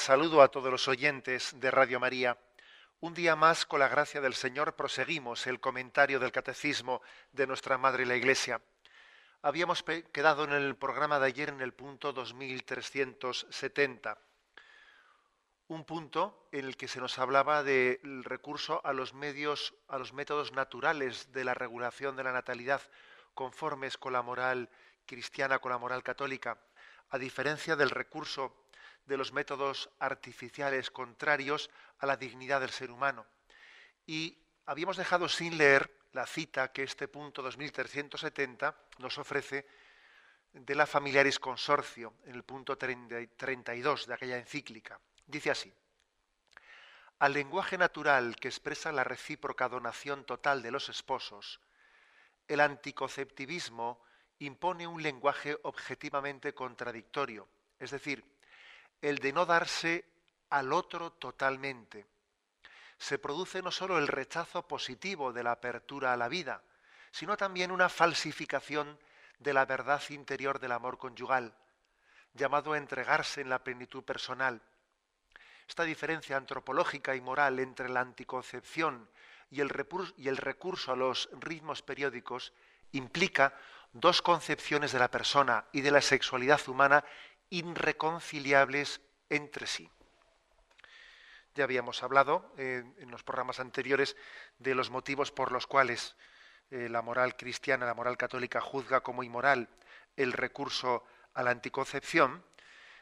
Saludo a todos los oyentes de Radio María. Un día más, con la gracia del Señor, proseguimos el comentario del Catecismo de nuestra Madre la Iglesia. Habíamos quedado en el programa de ayer en el punto 2370, un punto en el que se nos hablaba del recurso a los medios, a los métodos naturales de la regulación de la natalidad, conformes con la moral cristiana, con la moral católica, a diferencia del recurso de los métodos artificiales contrarios a la dignidad del ser humano. Y habíamos dejado sin leer la cita que este punto 2370 nos ofrece de la Familiaris Consorcio, en el punto 32 de aquella encíclica. Dice así, al lenguaje natural que expresa la recíproca donación total de los esposos, el anticonceptivismo impone un lenguaje objetivamente contradictorio, es decir, el de no darse al otro totalmente. Se produce no sólo el rechazo positivo de la apertura a la vida, sino también una falsificación de la verdad interior del amor conyugal, llamado a entregarse en la plenitud personal. Esta diferencia antropológica y moral entre la anticoncepción y el, y el recurso a los ritmos periódicos implica dos concepciones de la persona y de la sexualidad humana irreconciliables entre sí. Ya habíamos hablado eh, en los programas anteriores de los motivos por los cuales eh, la moral cristiana, la moral católica juzga como inmoral el recurso a la anticoncepción,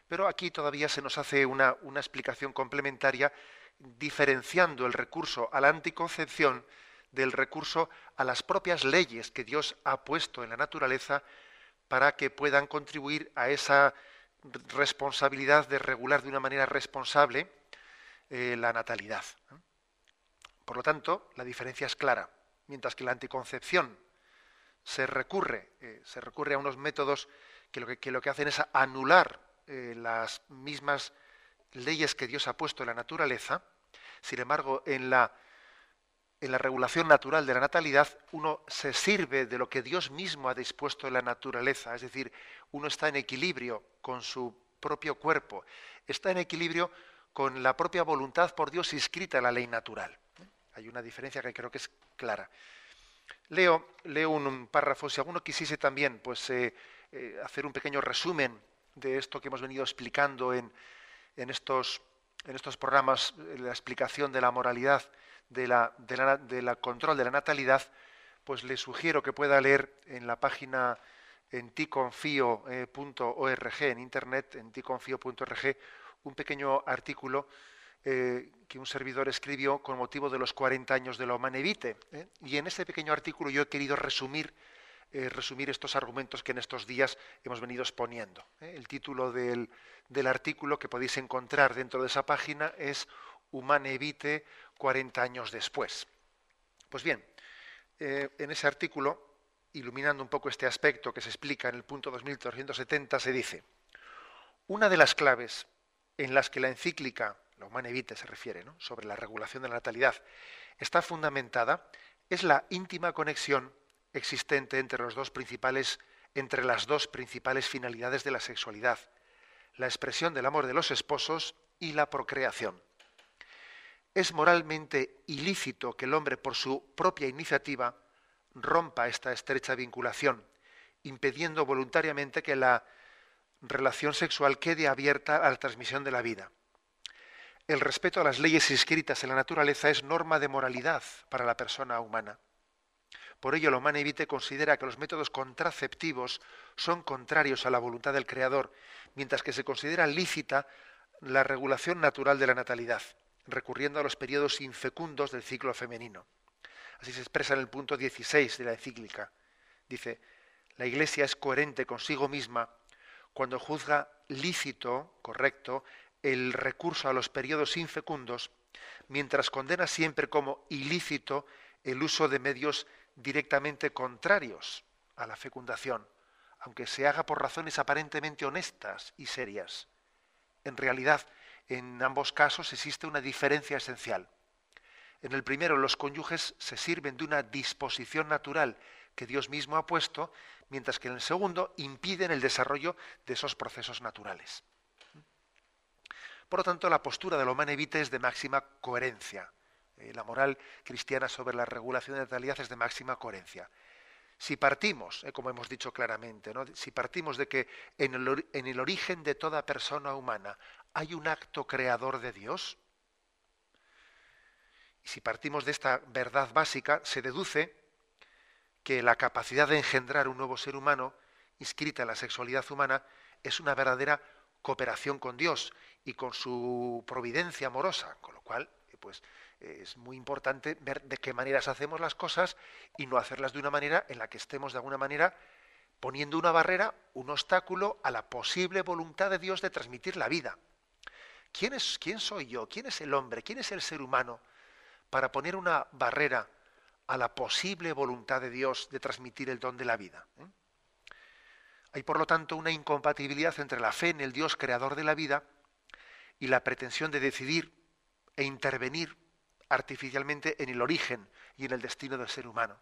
pero aquí todavía se nos hace una, una explicación complementaria diferenciando el recurso a la anticoncepción del recurso a las propias leyes que Dios ha puesto en la naturaleza para que puedan contribuir a esa responsabilidad de regular de una manera responsable eh, la natalidad. Por lo tanto, la diferencia es clara. Mientras que la anticoncepción se recurre, eh, se recurre a unos métodos que lo que, lo que hacen es anular eh, las mismas leyes que Dios ha puesto en la naturaleza, sin embargo, en la en la regulación natural de la natalidad, uno se sirve de lo que Dios mismo ha dispuesto en la naturaleza, es decir, uno está en equilibrio con su propio cuerpo, está en equilibrio con la propia voluntad por Dios inscrita en la ley natural. Hay una diferencia que creo que es clara. Leo, leo un, párrafo, si alguno quisiese también pues, eh, eh, hacer un pequeño resumen de esto que hemos venido explicando en, en, estos, en estos programas, la explicación de la moralidad, de la, control de la natalidad, pues le sugiero que pueda leer en la página en ticonfio.org, en internet, en ticonfio.org, un pequeño artículo eh, que un servidor escribió con motivo de los 40 años de la Humanevite. ¿eh? Y en ese pequeño artículo yo he querido resumir, eh, resumir estos argumentos que en estos días hemos venido exponiendo. El título del, del artículo que podéis encontrar dentro de esa página es Humanevite 40 años después. Pues bien, eh, en ese artículo, iluminando un poco este aspecto que se explica en el punto 2370, se dice, una de las claves en las que la encíclica, la Humanevite se refiere, ¿no? sobre la regulación de la natalidad, está fundamentada, es la íntima conexión existente entre, los dos principales, entre las dos principales finalidades de la sexualidad, la expresión del amor de los esposos y la procreación. Es moralmente ilícito que el hombre, por su propia iniciativa, rompa esta estrecha vinculación, impidiendo voluntariamente que la relación sexual quede abierta a la transmisión de la vida. El respeto a las leyes inscritas en la naturaleza es norma de moralidad para la persona humana. Por ello, lo Evite considera que los métodos contraceptivos son contrarios a la voluntad del Creador, mientras que se considera lícita la regulación natural de la natalidad recurriendo a los periodos infecundos del ciclo femenino. Así se expresa en el punto 16 de la encíclica. Dice, la Iglesia es coherente consigo misma cuando juzga lícito, correcto, el recurso a los periodos infecundos, mientras condena siempre como ilícito el uso de medios directamente contrarios a la fecundación, aunque se haga por razones aparentemente honestas y serias. En realidad, en ambos casos existe una diferencia esencial. En el primero, los cónyuges se sirven de una disposición natural que Dios mismo ha puesto, mientras que en el segundo impiden el desarrollo de esos procesos naturales. Por lo tanto, la postura de lo manevite es de máxima coherencia. Eh, la moral cristiana sobre la regulación de natalidad es de máxima coherencia. Si partimos, eh, como hemos dicho claramente, si partimos de que en el, origen de toda persona humana hay un acto creador de Dios, y si partimos de esta verdad básica, se deduce que la capacidad de engendrar un nuevo ser humano inscrita en la sexualidad humana es una verdadera cooperación con Dios y con su providencia amorosa, con lo cual, pues, es muy importante ver de qué maneras hacemos las cosas y no hacerlas de una manera en la que estemos de alguna manera poniendo una barrera, un obstáculo a la posible voluntad de Dios de transmitir la vida. ¿Quién, es, quién soy yo? ¿Quién es el hombre? ¿Quién es el ser humano para poner una barrera a la posible voluntad de Dios de transmitir el don de la vida? ¿Eh? Hay, por lo tanto, una incompatibilidad entre la fe en el Dios creador de la vida y la pretensión de decidir e intervenir artificialmente en el origen y en el destino del ser humano.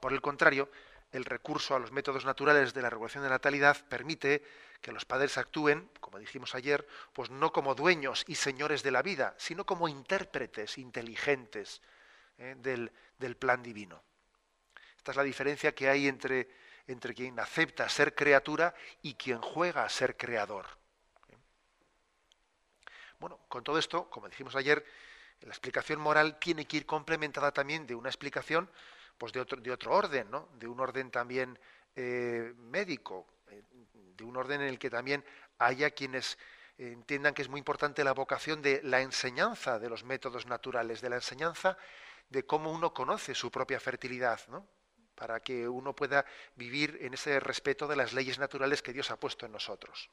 Por el contrario, el recurso a los métodos naturales de la regulación de natalidad permite que los padres actúen, como dijimos ayer, pues no como dueños y señores de la vida, sino como intérpretes inteligentes eh, del, del, plan divino. Esta es la diferencia que hay entre, entre quien acepta ser criatura y quien juega a ser creador. Bueno, con todo esto, como dijimos ayer, la explicación moral tiene que ir complementada también de una explicación pues de otro, de otro orden, ¿no? de un orden también eh, médico, eh, de un orden en el que también haya quienes entiendan que es muy importante la vocación de la enseñanza de los métodos naturales, de la enseñanza de cómo uno conoce su propia fertilidad, ¿no? para que uno pueda vivir en ese respeto de las leyes naturales que Dios ha puesto en nosotros.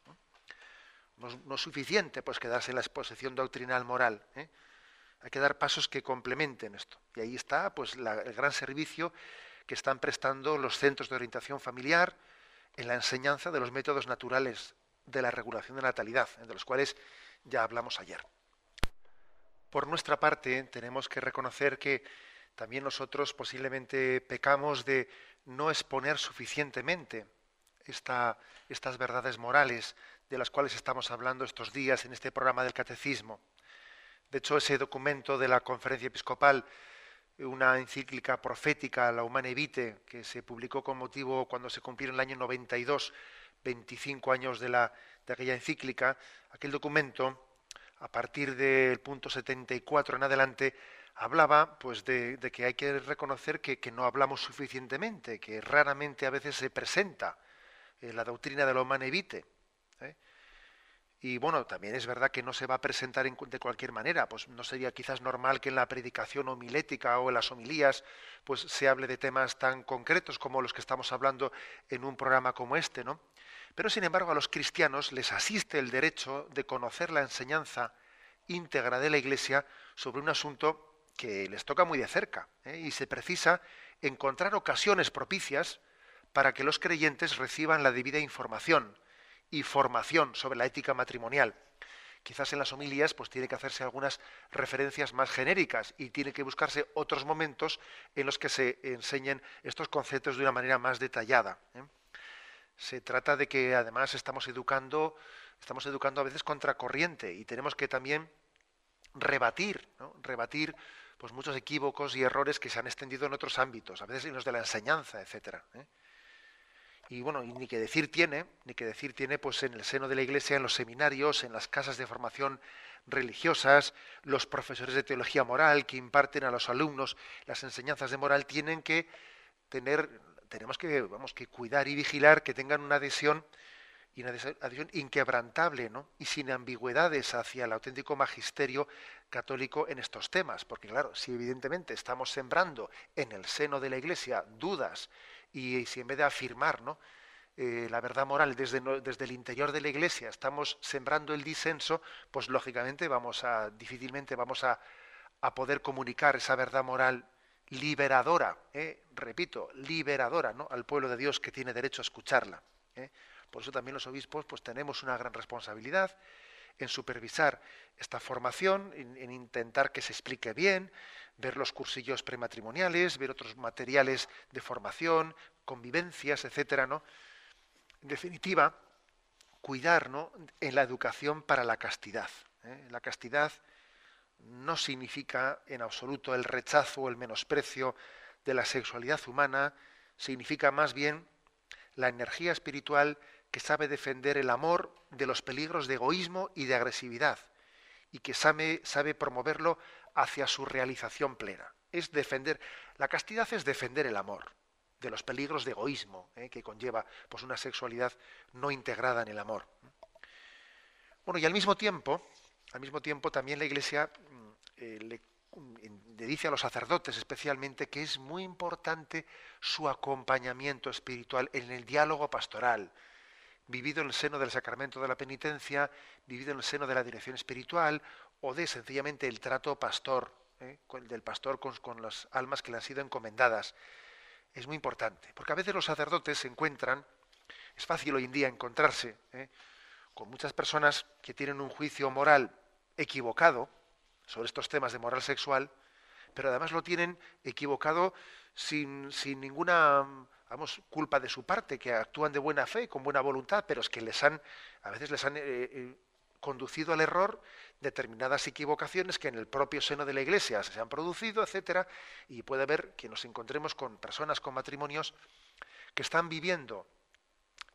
No, es suficiente pues quedarse en la exposición doctrinal moral. ¿eh? Hay que dar pasos que complementen esto. Y ahí está pues el gran servicio que están prestando los centros de orientación familiar en la enseñanza de los métodos naturales de la regulación de natalidad, de los cuales ya hablamos ayer. Por nuestra parte, tenemos que reconocer que también nosotros posiblemente pecamos de no exponer suficientemente estas verdades morales de las cuales estamos hablando estos días en este programa del Catecismo. De hecho, ese documento de la Conferencia Episcopal, una encíclica profética, la Humane Vitae, que se publicó con motivo cuando se cumplieron el año 92, 25 años de, la, de aquella encíclica, aquel documento, a partir del punto 74 en adelante, hablaba pues de, que hay que reconocer que, no hablamos suficientemente, que raramente a veces se presenta eh, la doctrina de la Humane Vitae. Y bueno, también es verdad que no se va a presentar de cualquier manera, pues no sería quizás normal que en la predicación homilética o en las homilías pues se hable de temas tan concretos como los que estamos hablando en un programa como este, ¿no? Pero sin embargo a los cristianos les asiste el derecho de conocer la enseñanza íntegra de la Iglesia sobre un asunto que les toca muy de cerca ¿eh? y se precisa encontrar ocasiones propicias para que los creyentes reciban la debida información y formación sobre la ética matrimonial. Quizás en las homilías pues tiene que hacerse algunas referencias más genéricas y tiene que buscarse otros momentos en los que se enseñen estos conceptos de una manera más detallada. ¿eh? Se trata de que además estamos educando, estamos educando a veces contracorriente y tenemos que también rebatir, rebatir pues muchos equívocos y errores que se han extendido en otros ámbitos, a veces en los de la enseñanza, etcétera. ¿eh? Y bueno, ni que decir tiene, ni que decir tiene pues en el seno de la Iglesia, en los seminarios, en las casas de formación religiosas, los profesores de teología moral que imparten a los alumnos las enseñanzas de moral tienen que tener tenemos que vamos que cuidar y vigilar que tengan una adhesión y una adhesión inquebrantable, ¿no? Y sin ambigüedades hacia el auténtico magisterio católico en estos temas, porque claro, si evidentemente estamos sembrando en el seno de la Iglesia dudas y si en vez de afirmar eh, la verdad moral desde, desde, el interior de la Iglesia, estamos sembrando el disenso, pues lógicamente vamos a, difícilmente vamos a, a poder comunicar esa verdad moral liberadora, ¿eh? repito, liberadora, ¿no? al pueblo de Dios que tiene derecho a escucharla. ¿eh? Por eso también los obispos pues tenemos una gran responsabilidad en supervisar esta formación, en, intentar que se explique bien, ver los cursillos prematrimoniales, ver otros materiales de formación, convivencias, etcétera, ¿no? En definitiva, cuidar en la educación para la castidad. ¿eh? La castidad no significa en absoluto el rechazo o el menosprecio de la sexualidad humana, significa más bien la energía espiritual que sabe defender el amor de los peligros de egoísmo y de agresividad y que sabe, sabe promoverlo hacia su realización plena. Es defender, la castidad es defender el amor de los peligros de egoísmo ¿eh? que conlleva pues, una sexualidad no integrada en el amor. Bueno, y al mismo tiempo, al mismo tiempo también la Iglesia mm, eh, le, le dice a los sacerdotes especialmente que es muy importante su acompañamiento espiritual en el diálogo pastoral, vivido en el seno del sacramento de la penitencia, vivido en el seno de la dirección espiritual o de sencillamente el trato pastor, ¿eh? del pastor con, las almas que le han sido encomendadas. Es muy importante, porque a veces los sacerdotes se encuentran, es fácil hoy en día encontrarse ¿eh? con muchas personas que tienen un juicio moral equivocado sobre estos temas de moral sexual, pero además lo tienen equivocado sin, sin ninguna vamos, culpa de su parte, que actúan de buena fe, con buena voluntad, pero es que les han, a veces les han eh, conducido al error determinadas equivocaciones que en el propio seno de la Iglesia se han producido, etcétera, y puede haber que nos encontremos con personas con matrimonios que están viviendo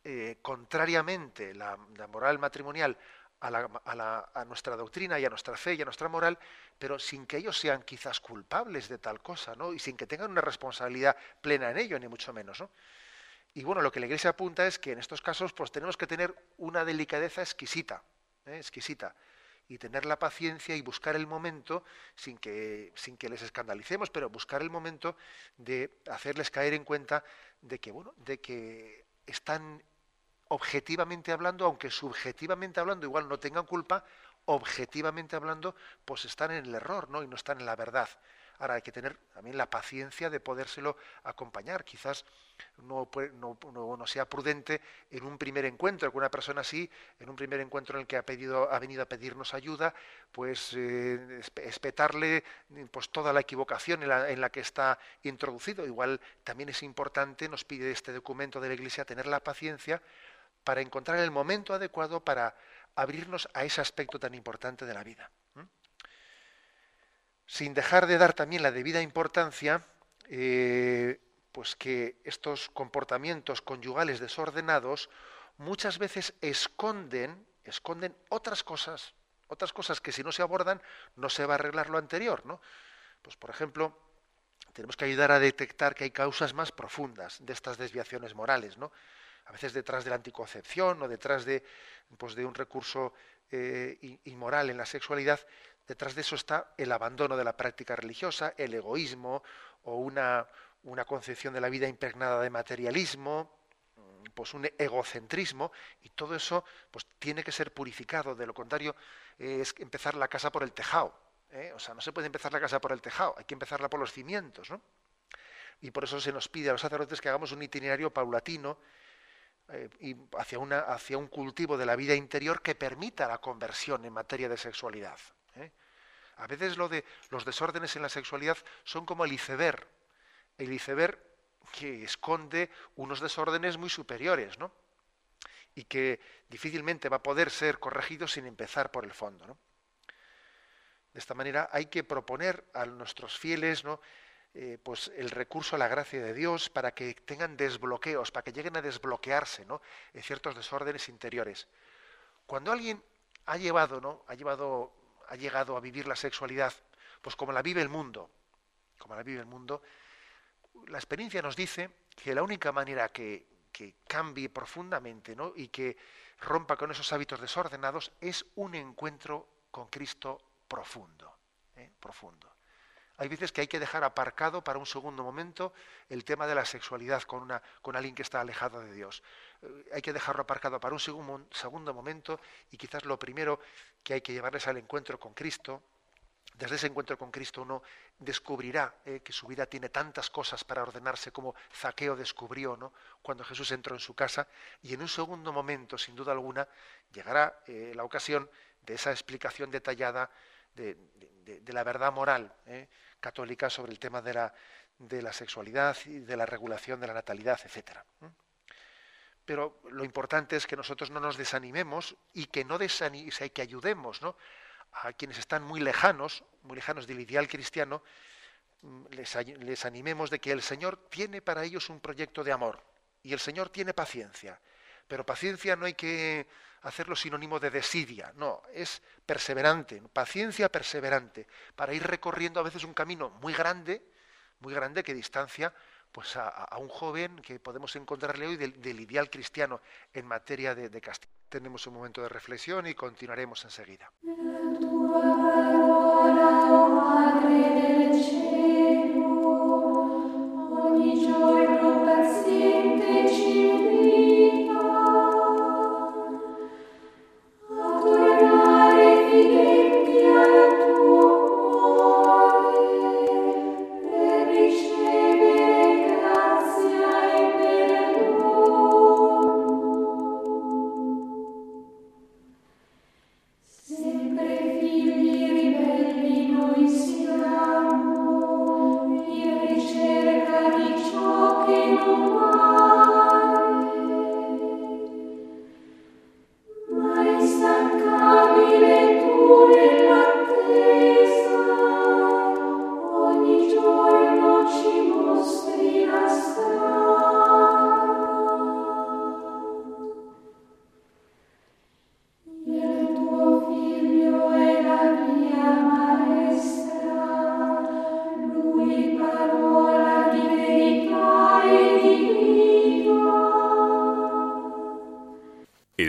eh, contrariamente la, moral matrimonial a, nuestra doctrina y a nuestra fe y a nuestra moral, pero sin que ellos sean quizás culpables de tal cosa, ¿no? Y sin que tengan una responsabilidad plena en ello, ni mucho menos, ¿no? Y bueno, lo que la Iglesia apunta es que en estos casos, pues tenemos que tener una delicadeza exquisita, ¿eh? exquisita, y tener la paciencia y buscar el momento, sin que, sin que les escandalicemos, pero buscar el momento de hacerles caer en cuenta de que, bueno, de que están objetivamente hablando, aunque subjetivamente hablando igual no tengan culpa, objetivamente hablando, pues están en el error, ¿no? Y no están en la verdad. Ahora hay que tener también la paciencia de podérselo acompañar. Quizás no, no, sea prudente en un primer encuentro con una persona así, en un primer encuentro en el que ha, venido a pedirnos ayuda, pues eh, espetarle pues, toda la equivocación en la, en la que está introducido. Igual también es importante, nos pide este documento de la Iglesia, tener la paciencia para encontrar el momento adecuado para abrirnos a ese aspecto tan importante de la vida. Sin dejar de dar también la debida importancia, eh, pues que estos comportamientos conyugales desordenados muchas veces esconden, esconden otras cosas, otras cosas que si no se abordan no se va a arreglar lo anterior, ¿no? Pues por ejemplo, tenemos que ayudar a detectar que hay causas más profundas de estas desviaciones morales, ¿no? a veces detrás de la anticoncepción o detrás de, pues de un recurso eh, inmoral en la sexualidad, detrás de eso está el abandono de la práctica religiosa, el egoísmo o una, una concepción de la vida impregnada de materialismo, mm, pues un egocentrismo y todo eso pues tiene que ser purificado de lo contrario es empezar la casa por el tejado ¿eh? o sea no se puede empezar la casa por el tejado hay que empezarla por los cimientos ¿no? y por eso se nos pide a los sacerdotes que hagamos un itinerario paulatino eh, hacia, una, hacia un cultivo de la vida interior que permita la conversión en materia de sexualidad. ¿Eh? A veces lo de los desórdenes en la sexualidad son como el iceberg, el iceberg que esconde unos desórdenes muy superiores, ¿no? Y que difícilmente va a poder ser corregido sin empezar por el fondo, ¿no? De esta manera hay que proponer a nuestros fieles, ¿no? Eh, pues el recurso a la gracia de Dios para que tengan desbloqueos, para que lleguen a desbloquearse ¿no? en ciertos desórdenes interiores. Cuando alguien ha llevado, ¿no? ha llevado, ha llegado a vivir la sexualidad, pues como la vive el mundo, como la vive el mundo, la experiencia nos dice que la única manera que, que cambie profundamente ¿no? y que rompa con esos hábitos desordenados es un encuentro con Cristo profundo, ¿eh? profundo. Hay veces que hay que dejar aparcado para un segundo momento el tema de la sexualidad con, una, con alguien que está alejado de Dios. Eh, hay que dejarlo aparcado para un segundo, segundo momento y quizás lo primero que hay que llevarles al encuentro con Cristo. Desde ese encuentro con Cristo uno descubrirá eh, que su vida tiene tantas cosas para ordenarse como Zaqueo descubrió ¿no? cuando Jesús entró en su casa y en un segundo momento, sin duda alguna, llegará eh, la ocasión de esa explicación detallada de, la verdad moral católica sobre el tema de la, de la sexualidad y de la regulación de la natalidad, etc. Pero lo importante es que nosotros no nos desanimemos y que no que ayudemos a quienes están muy lejanos, muy lejanos del ideal cristiano, mm, les, les animemos de que el Señor tiene para ellos un proyecto de amor y el Señor tiene paciencia. Pero paciencia no hay que hacerlo sinónimo de desidia, no, es perseverante, paciencia perseverante, para ir recorriendo a veces un camino muy grande, muy grande que distancia pues a, un joven que podemos encontrarle hoy del, ideal cristiano en materia de, de castigo. Tenemos un momento de reflexión y continuaremos enseguida.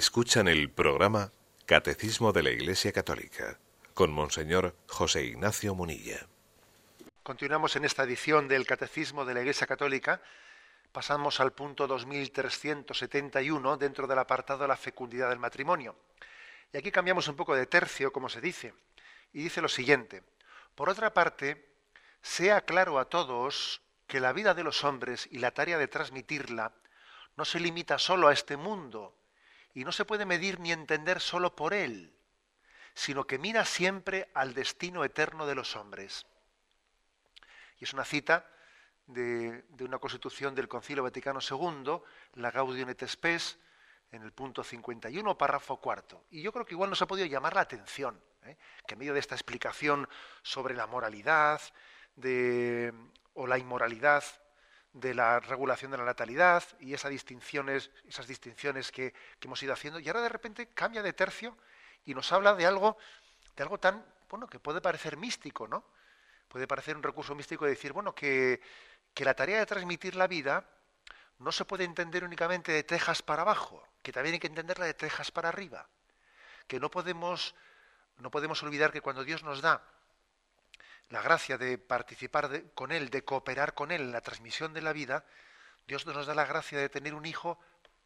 Escuchan el programa Catecismo de la Iglesia Católica con Monseñor José Ignacio Munilla. Continuamos en esta edición del Catecismo de la Iglesia Católica. Pasamos al punto 2371 dentro del apartado de la fecundidad del matrimonio. Y aquí cambiamos un poco de tercio, como se dice, y dice lo siguiente. Por otra parte, sea claro a todos que la vida de los hombres y la tarea de transmitirla no se limita solo a este mundo, y no se puede medir ni entender solo por él, sino que mira siempre al destino eterno de los hombres. Y es una cita de, una constitución del Concilio Vaticano II, la Gaudium et Spes, en el punto 51, párrafo cuarto. Y yo creo que igual nos ha podido llamar la atención, ¿eh? que en medio de esta explicación sobre la moralidad o la inmoralidad de la regulación de la natalidad y esas distinciones, esas distinciones que, hemos ido haciendo, y ahora de repente cambia de tercio y nos habla de algo, de algo tan, bueno, que puede parecer místico, ¿no? Puede parecer un recurso místico de decir, bueno, que, que la tarea de transmitir la vida no se puede entender únicamente de tejas para abajo, que también hay que entenderla de tejas para arriba, que no podemos, no podemos olvidar que cuando Dios nos da la gracia de participar con Él, de cooperar con Él en la transmisión de la vida, Dios nos da la gracia de tener un hijo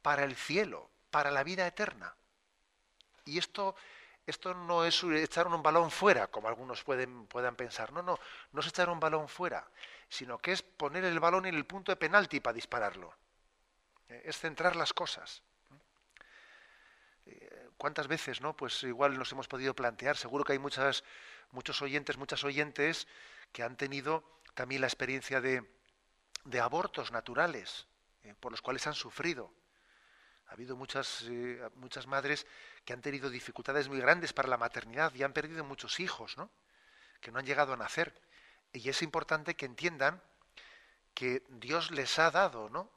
para el cielo, para la vida eterna. Y esto, esto no es echar un balón fuera, como algunos pueden, puedan pensar. No, no, no es echar un balón fuera, sino que es poner el balón en el punto de penalti para dispararlo. Eh, es centrar las cosas. Eh, ¿Cuántas veces, no? Pues igual nos hemos podido plantear, seguro que hay muchas muchos oyentes, muchas oyentes que han tenido también la experiencia de, abortos naturales, eh, por los cuales han sufrido. Ha habido muchas, eh, muchas madres que han tenido dificultades muy grandes para la maternidad y han perdido muchos hijos, ¿no? que no han llegado a nacer. Y es importante que entiendan que Dios les ha dado ¿no?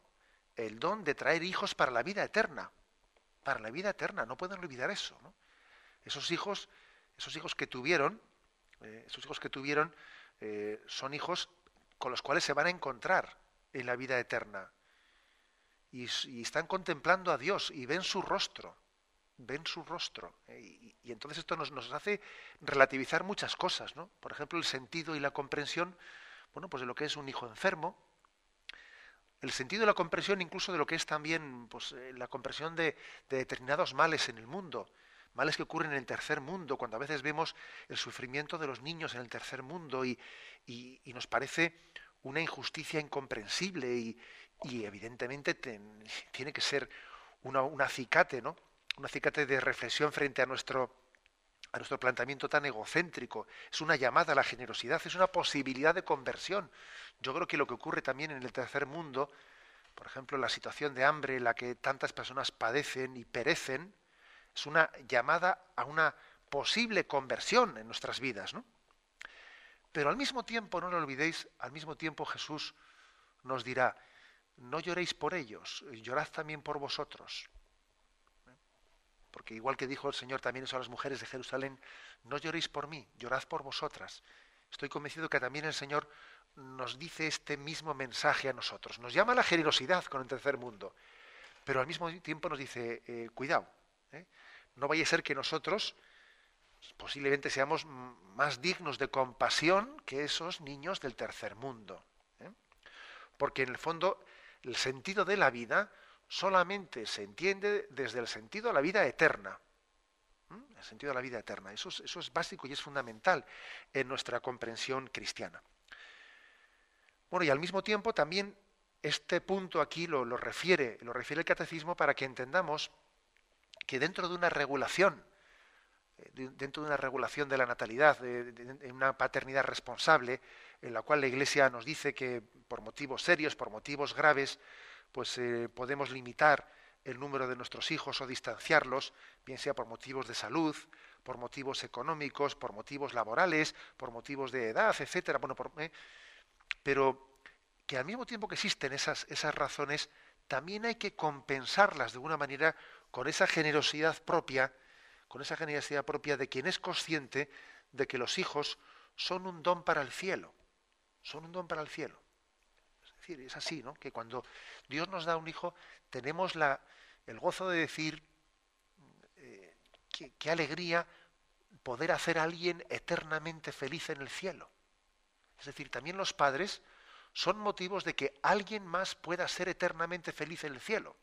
el don de traer hijos para la vida eterna. Para la vida eterna, no pueden olvidar eso. ¿no? Esos hijos, esos hijos que tuvieron, eh, esos hijos que tuvieron eh, son hijos con los cuales se van a encontrar en la vida eterna. Y, están contemplando a Dios y ven su rostro. ven su rostro. Eh, y, entonces esto nos, hace relativizar muchas cosas, ¿no? Por ejemplo, el sentido y la comprensión, bueno, pues de lo que es un hijo enfermo, el sentido y la comprensión incluso de lo que es también pues, eh, la comprensión de, determinados males en el mundo, males que ocurren en el tercer mundo, cuando a veces vemos el sufrimiento de los niños en el tercer mundo y, nos parece una injusticia incomprensible y, evidentemente tiene que ser una, un acicate, ¿no? Un acicate de reflexión frente a nuestro, a nuestro planteamiento tan egocéntrico. Es una llamada a la generosidad, es una posibilidad de conversión. Yo creo que lo que ocurre también en el tercer mundo, por ejemplo, la situación de hambre en la que tantas personas padecen y perecen, es una llamada a una posible conversión en nuestras vidas, ¿no? Pero al mismo tiempo, no lo olvidéis, al mismo tiempo Jesús nos dirá, no lloréis por ellos, llorad también por vosotros. Porque igual que dijo el Señor también eso a las mujeres de Jerusalén, no lloréis por mí, llorad por vosotras. Estoy convencido que también el Señor nos dice este mismo mensaje a nosotros. Nos llama a la generosidad con el tercer mundo, pero al mismo tiempo nos dice, eh, cuidado, ¿eh? no vaya a ser que nosotros posiblemente seamos más dignos de compasión que esos niños del tercer mundo. ¿eh? Porque en el fondo el sentido de la vida solamente se entiende desde el sentido de la vida eterna. El sentido de la vida eterna. Eso eso es básico y es fundamental en nuestra comprensión cristiana. Bueno, y al mismo tiempo también este punto aquí lo, refiere, lo refiere el catecismo para que entendamos que dentro de una regulación, eh, dentro de una regulación de la natalidad, de, una paternidad responsable, en la cual la Iglesia nos dice que por motivos serios, por motivos graves, pues eh, podemos limitar el número de nuestros hijos o distanciarlos, bien sea por motivos de salud, por motivos económicos, por motivos laborales, por motivos de edad, etcétera. Bueno, por, eh, pero que al mismo tiempo que existen esas, esas razones, también hay que compensarlas de alguna manera con esa generosidad propia, con esa generosidad propia de quien es consciente de que los hijos son un don para el cielo, son un don para el cielo. Es decir, es así, ¿no? Que cuando Dios nos da un hijo, tenemos el gozo de decir, eh, qué alegría poder hacer a alguien eternamente feliz en el cielo. Es decir, también los padres son motivos de que alguien más pueda ser eternamente feliz en el cielo.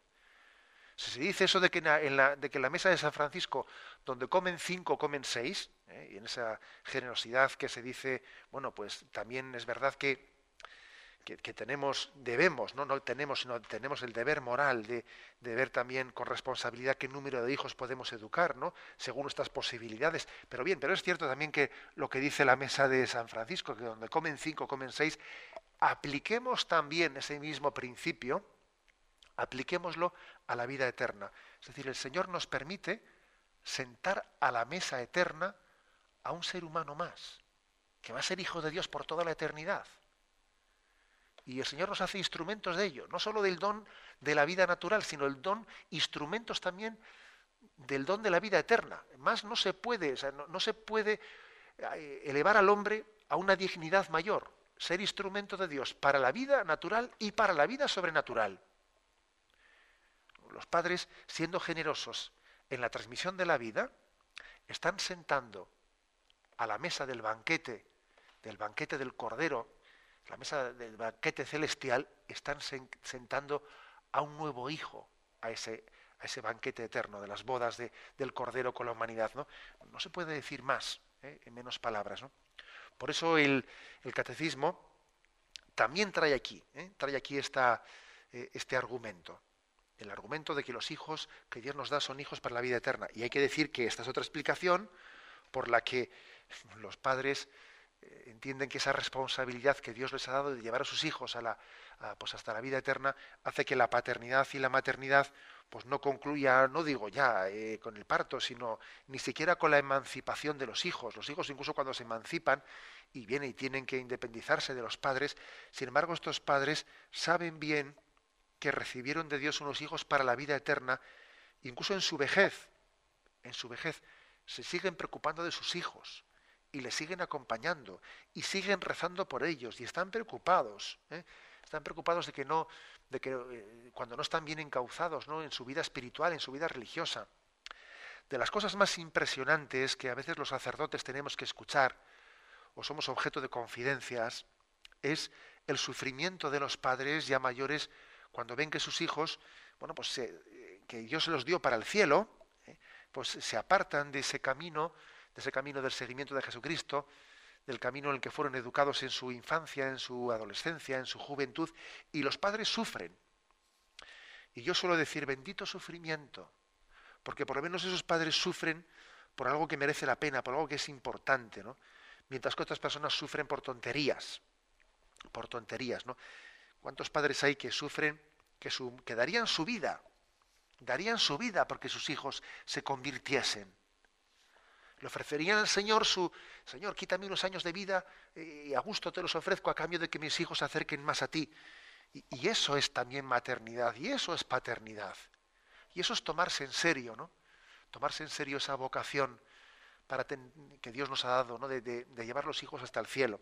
Si se dice eso de que en la, de que la mesa de San Francisco, donde comen cinco, comen seis, ¿eh? y en esa generosidad que se dice, bueno, pues también es verdad que que, tenemos, debemos, ¿no? no tenemos, sino tenemos el deber moral de, de, ver también con responsabilidad qué número de hijos podemos educar, ¿no? según nuestras posibilidades. Pero bien, pero es cierto también que lo que dice la mesa de San Francisco, que donde comen cinco, comen seis, apliquemos también ese mismo principio, apliquémoslo a la vida eterna. Es decir, el Señor nos permite sentar a la mesa eterna a un ser humano más, que va a ser hijo de Dios por toda la eternidad. Y el Señor nos hace instrumentos de ello, no solo del don de la vida natural, sino el don, instrumentos también del don de la vida eterna. Más no se puede, no, se puede eh, elevar al hombre a una dignidad mayor, ser instrumento de Dios para la vida natural y para la vida sobrenatural. Los padres, siendo generosos en la transmisión de la vida, están sentando a la mesa del banquete, del banquete del Cordero, la mesa del banquete celestial, están sentando a un nuevo hijo a ese, banquete eterno de las bodas del Cordero con la humanidad. ¿no? se puede decir más, ¿eh? en menos palabras. Por eso el, catecismo también trae aquí, ¿eh? trae aquí eh, este argumento. El argumento de que los hijos que Dios nos da son hijos para la vida eterna. Y hay que decir que esta es otra explicación por la que los padres eh, entienden que esa responsabilidad que Dios les ha dado de llevar a sus hijos a la, pues hasta la vida eterna hace que la paternidad y la maternidad pues no concluya, no digo ya eh, con el parto, sino ni siquiera con la emancipación de los hijos. Los hijos incluso cuando se emancipan y vienen y tienen que independizarse de los padres, sin embargo estos padres saben bien que recibieron de Dios unos hijos para la vida eterna, incluso en su vejez, en su vejez se siguen preocupando de sus hijos y les siguen acompañando y siguen rezando por ellos y están preocupados. ¿eh? Están preocupados de que no, de que eh, cuando no están bien encauzados ¿no? en su vida espiritual, en su vida religiosa. de las cosas más impresionantes que a veces los sacerdotes tenemos que escuchar o somos objeto de confidencias es el sufrimiento de los padres ya mayores cuando ven que sus hijos, bueno, pues que Dios se los dio para el cielo, ¿eh? pues se apartan de ese camino, de ese camino del seguimiento de Jesucristo, del camino en el que fueron educados en su infancia, en su adolescencia, en su juventud, y los padres sufren. Y yo suelo decir, bendito sufrimiento, porque por lo menos esos padres sufren por algo que merece la pena, por algo que es importante, ¿no? Mientras que otras personas sufren por tonterías, por tonterías, ¿no? ¿Cuántos padres hay que sufren, que, darían su vida, darían su vida porque sus hijos se convirtiesen? Le ofrecerían al Señor su, Señor, quítame unos años de vida eh, y a gusto te los ofrezco a cambio de que mis hijos se acerquen más a ti. Y, eso es también maternidad, y eso es paternidad. Y eso es tomarse en serio, ¿no? Tomarse en serio esa vocación para que Dios nos ha dado, ¿no? De, llevar los hijos hasta el cielo.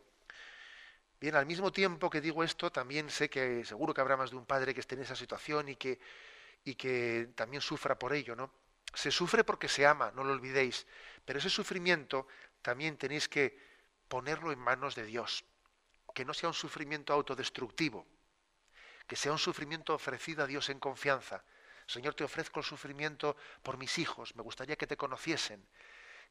Bien, al mismo tiempo que digo esto, también sé que seguro que habrá más de un padre que esté en esa situación y que, también sufra por ello, ¿no? Se sufre porque se ama, no lo olvidéis, pero ese sufrimiento también tenéis que ponerlo en manos de Dios, que no sea un sufrimiento autodestructivo, que sea un sufrimiento ofrecido a Dios en confianza. Señor, te ofrezco el sufrimiento por mis hijos, me gustaría que te conociesen.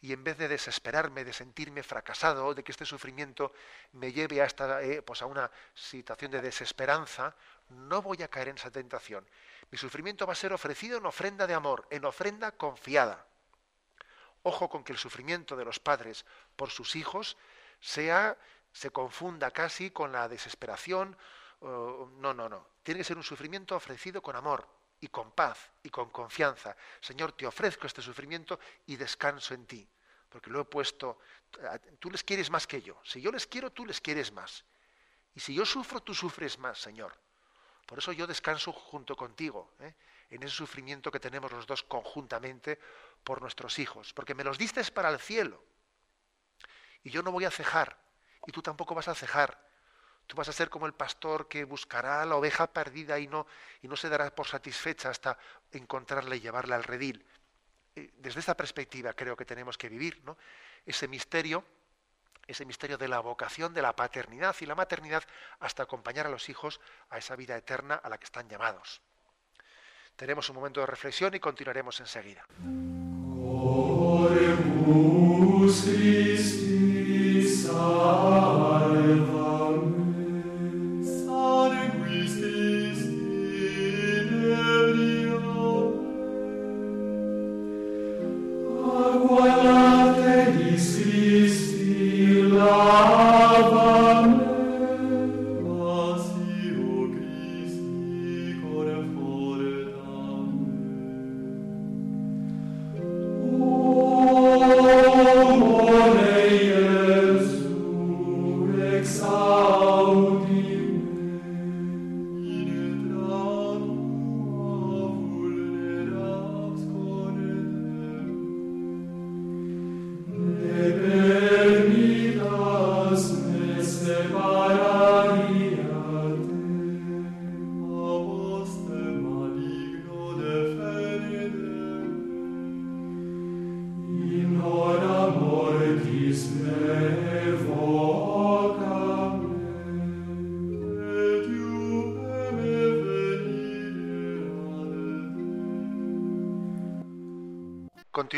Y en vez de desesperarme, de sentirme fracasado, de que este sufrimiento me lleve a, esta, eh, pues a una situación de desesperanza, no voy a caer en esa tentación. Mi sufrimiento va a ser ofrecido en ofrenda de amor, en ofrenda confiada. Ojo con que el sufrimiento de los padres por sus hijos sea se confunda casi con la desesperación. no, no, no. Tiene que ser un sufrimiento ofrecido con amor y con paz y con confianza. Señor, te ofrezco este sufrimiento y descanso en ti, porque lo he puesto. Tú les quieres más que yo. Si yo les quiero, tú les quieres más. Y si yo sufro, tú sufres más, Señor. Por eso yo descanso junto contigo, ¿eh? en ese sufrimiento que tenemos los dos conjuntamente por nuestros hijos, porque me los diste para el cielo. Y yo no voy a cejar, y tú tampoco vas a cejar. Tú vas a ser como el pastor que buscará a la oveja perdida y no, y no se dará por satisfecha hasta encontrarla y llevarla al redil. Eh, desde esta perspectiva creo que tenemos que vivir ¿no? ese misterio ese misterio de la vocación, de la paternidad y la maternidad, hasta acompañar a los hijos a esa vida eterna a la que están llamados. Tenemos un momento de reflexión y continuaremos enseguida.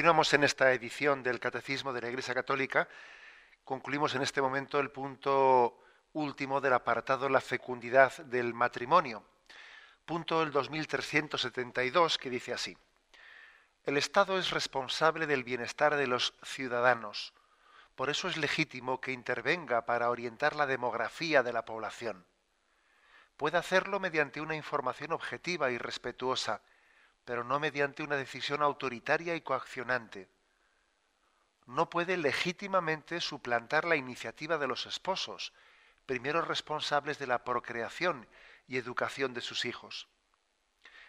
Continuamos en esta edición del Catecismo de la Iglesia Católica. Concluimos en este momento el punto último del apartado La fecundidad del matrimonio. Punto del 2372 que dice así. El Estado es responsable del bienestar de los ciudadanos. Por eso es legítimo que intervenga para orientar la demografía de la población. Puede hacerlo mediante una información objetiva y respetuosa pero no mediante una decisión autoritaria y coaccionante. No puede legítimamente suplantar la iniciativa de los esposos, primeros responsables de la procreación y educación de sus hijos.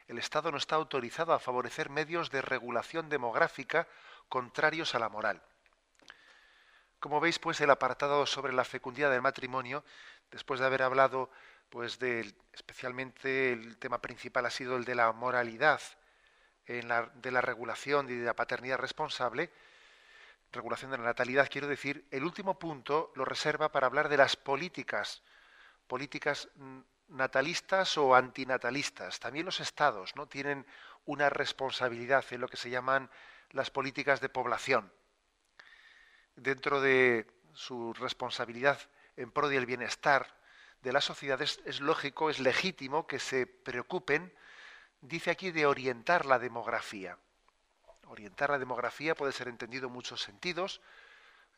El Estado no está autorizado a favorecer medios de regulación demográfica contrarios a la moral. Como veis, pues el apartado sobre la fecundidad del matrimonio, después de haber hablado, pues de, especialmente el tema principal ha sido el de la moralidad de la regulación y de la paternidad responsable, regulación de la natalidad, quiero decir, el último punto lo reserva para hablar de las políticas, políticas natalistas o antinatalistas. También los estados ¿no? tienen una responsabilidad en lo que se llaman las políticas de población. Dentro de su responsabilidad en pro del bienestar de las sociedades, es lógico, es legítimo que se preocupen, dice aquí, de orientar la demografía. Orientar la demografía puede ser entendido en muchos sentidos.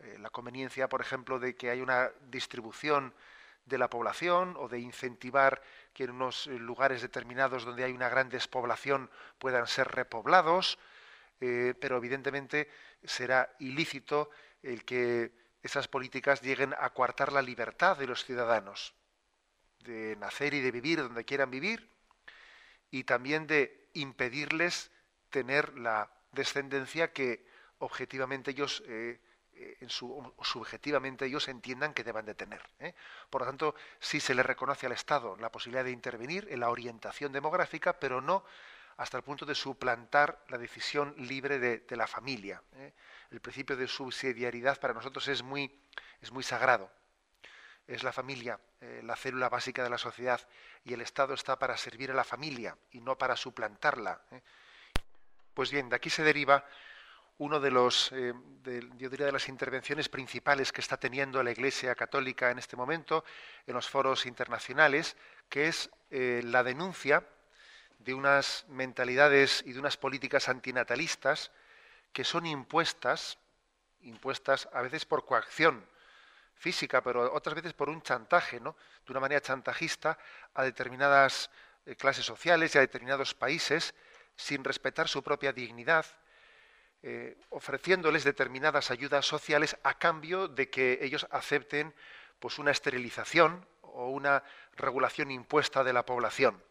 Eh, la conveniencia, por ejemplo, de que hay una distribución de la población o de incentivar que en unos lugares determinados donde hay una gran despoblación puedan ser repoblados, eh, pero evidentemente será ilícito el que esas políticas lleguen a coartar la libertad de los ciudadanos, de nacer y de vivir donde quieran vivir, y también de impedirles tener la descendencia que objetivamente ellos eh, eh, en su, subjetivamente ellos entiendan que deban de tener. ¿eh? Por lo tanto, sí se le reconoce al Estado la posibilidad de intervenir en la orientación demográfica, pero no hasta el punto de suplantar la decisión libre de, la familia. El principio de subsidiariedad para nosotros es muy, es muy sagrado. Es la familia, la célula básica de la sociedad, y el Estado está para servir a la familia y no para suplantarla. Pues bien, de aquí se deriva uno de los, eh, yo diría, de las intervenciones principales que está teniendo la Iglesia Católica en este momento en los foros internacionales, que es eh, la denuncia de unas mentalidades y de unas políticas antinatalistas que son impuestas, impuestas a veces por coacción física, pero otras veces por un chantaje, ¿no? De una manera chantajista a determinadas eh, clases sociales y a determinados países sin respetar su propia dignidad, eh, ofreciéndoles determinadas ayudas sociales a cambio de que ellos acepten pues una esterilización o una regulación impuesta de la población.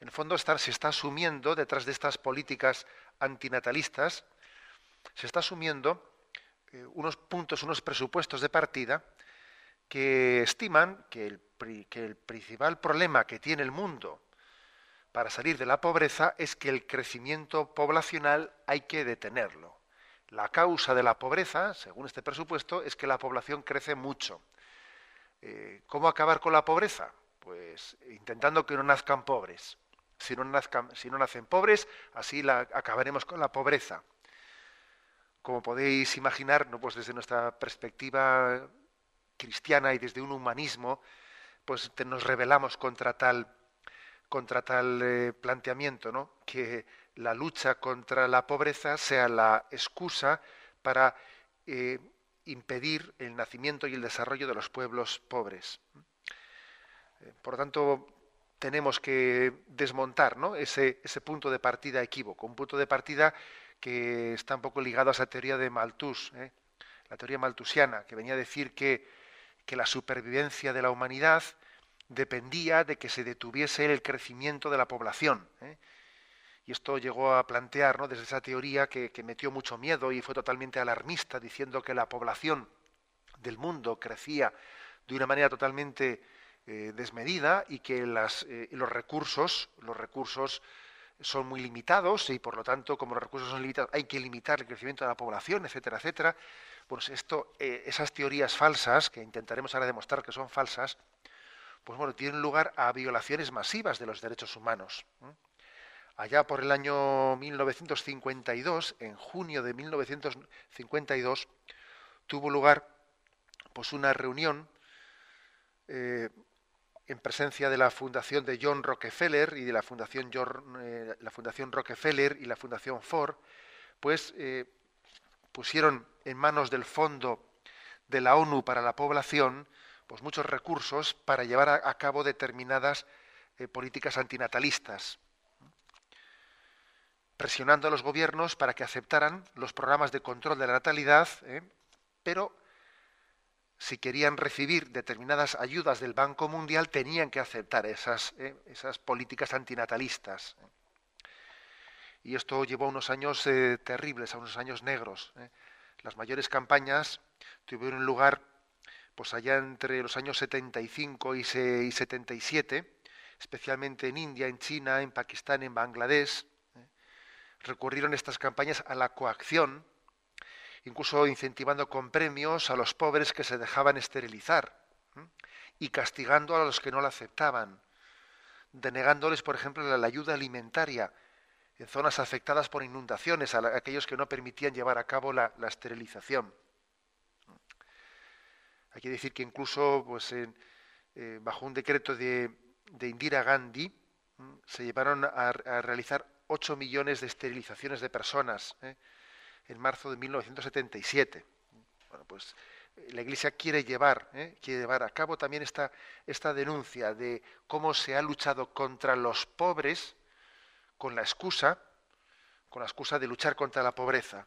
En el fondo se está asumiendo detrás de estas políticas antinatalistas, se está asumiendo unos puntos, unos presupuestos de partida que estiman que el principal problema que tiene el mundo para salir de la pobreza es que el crecimiento poblacional hay que detenerlo. La causa de la pobreza, según este presupuesto, es que la población crece mucho. Eh, ¿Cómo acabar con la pobreza? Pues intentando que no nazcan pobres. Si no, si no nacen pobres, así acabaremos con la pobreza. Como podéis imaginar, pues desde nuestra perspectiva cristiana y desde un humanismo, pues nos rebelamos contra tal eh, planteamiento, que la lucha contra la pobreza sea la excusa para eh, impedir el nacimiento y el desarrollo de los pueblos pobres. Eh, por lo tanto, tenemos que desmontar ese, ese, punto de partida equívoco, un punto de partida que está un poco ligado a esa teoría de Malthus, la teoría malthusiana, que venía a decir que, que la supervivencia de la humanidad dependía de que se detuviese el crecimiento de la población. ¿eh? Y esto llegó a plantear, ¿no? desde esa teoría que, metió mucho miedo y fue totalmente alarmista, diciendo que la población del mundo crecía de una manera totalmente eh, desmedida y que eh, los recursos, los recursos son muy limitados y por lo tanto, como los recursos son limitados, hay que limitar el crecimiento de la población, etcétera, etcétera. Pues esto, esas teorías falsas, que intentaremos ahora demostrar que son falsas, pues bueno, tienen lugar a violaciones masivas de los derechos humanos. Allá por el año 1952, en junio de 1952, tuvo lugar pues una reunión eh, en presencia de la fundación de John Rockefeller y de la fundación, eh, la fundación Rockefeller y la fundación Ford, pues eh, pusieron en manos del Fondo de la ONU para la Población pues muchos recursos para llevar a, cabo determinadas eh, políticas antinatalistas, presionando a los gobiernos para que aceptaran los programas de control de la natalidad, pero si querían recibir determinadas ayudas del Banco Mundial tenían que aceptar esas, ¿eh? esas políticas antinatalistas. Y esto llevó a unos años terribles, a unos años negros. Las mayores campañas tuvieron lugar pues allá entre los años 75 y 77, especialmente en India, en China, en Pakistán, en Bangladesh, ¿eh? recurrieron estas campañas a la coacción, incluso incentivando con premios a los pobres que se dejaban esterilizar y castigando a los que no la aceptaban, denegándoles, por ejemplo, la ayuda alimentaria en zonas afectadas por inundaciones, a, aquellos que no permitían llevar a cabo la, esterilización. Hay que decir que incluso pues, eh, bajo un decreto de, Indira Gandhi se llevaron a, realizar 8 millones de esterilizaciones de personas ¿eh? En marzo de 1977. Bueno, pues la Iglesia quiere llevar, ¿eh? quiere llevar a cabo también esta, esta denuncia de cómo se ha luchado contra los pobres con la excusa, con la excusa de luchar contra la pobreza.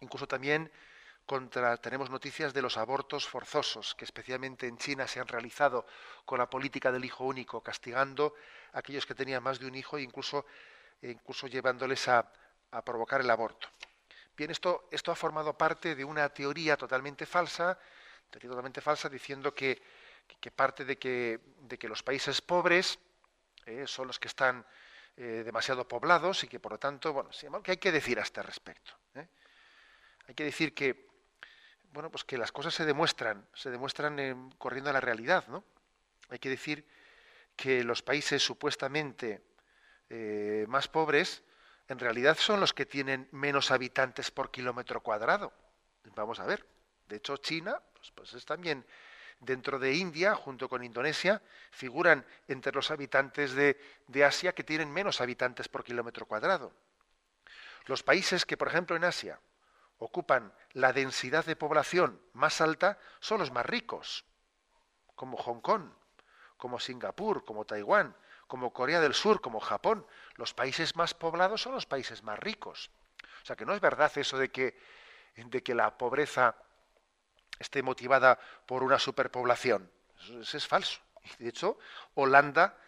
Incluso también contra, tenemos noticias de los abortos forzosos, que especialmente en China se han realizado con la política del hijo único, castigando a aquellos que tenían más de un hijo e incluso, e incluso llevándoles a, provocar el aborto. Bien, esto, esto ha formado parte de una teoría totalmente falsa, totalmente falsa, diciendo que, parte de que, de que los países pobres eh, son los que están eh, demasiado poblados y que por lo tanto, bueno, ¿qué hay que decir a este respecto? Eh? Hay que decir que, bueno, pues que las cosas se demuestran, se demuestran corriendo a la realidad, ¿no? Hay que decir que los países supuestamente más pobres, en realidad son los que tienen menos habitantes por kilómetro cuadrado. Vamos a ver. De hecho, China, pues, pues es también dentro de India, junto con Indonesia, figuran entre los habitantes de, Asia que tienen menos habitantes por kilómetro cuadrado. Los países que, por ejemplo, en Asia ocupan la densidad de población más alta son los más ricos, como Hong Kong, como Singapur, como Taiwán, como Corea del Sur, como Japón. Los países más poblados son los países más ricos. O sea que no es verdad eso de que, de que la pobreza esté motivada por una superpoblación. Eso, es falso. De hecho, Holanda,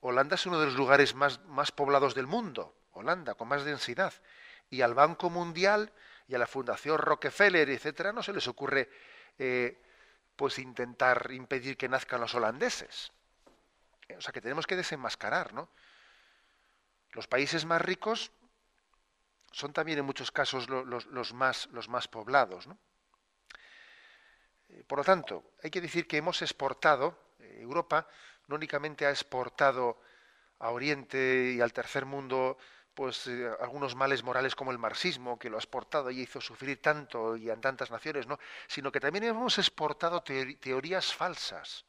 Holanda es uno de los lugares más, más poblados del mundo, Holanda, con más densidad. Y al Banco Mundial y a la Fundación Rockefeller, etcétera, no se les ocurre eh, pues intentar impedir que nazcan los holandeses. O sea que tenemos que desenmascarar, ¿no? Los países más ricos son también en muchos casos los, más, los más poblados, ¿no? Eh, por lo tanto, hay que decir que hemos exportado, eh, Europa no únicamente ha exportado a Oriente y al tercer mundo pues eh, algunos males morales como el marxismo, que lo ha exportado y hizo sufrir tanto y en tantas naciones, ¿no? sino que también hemos exportado teorías falsas,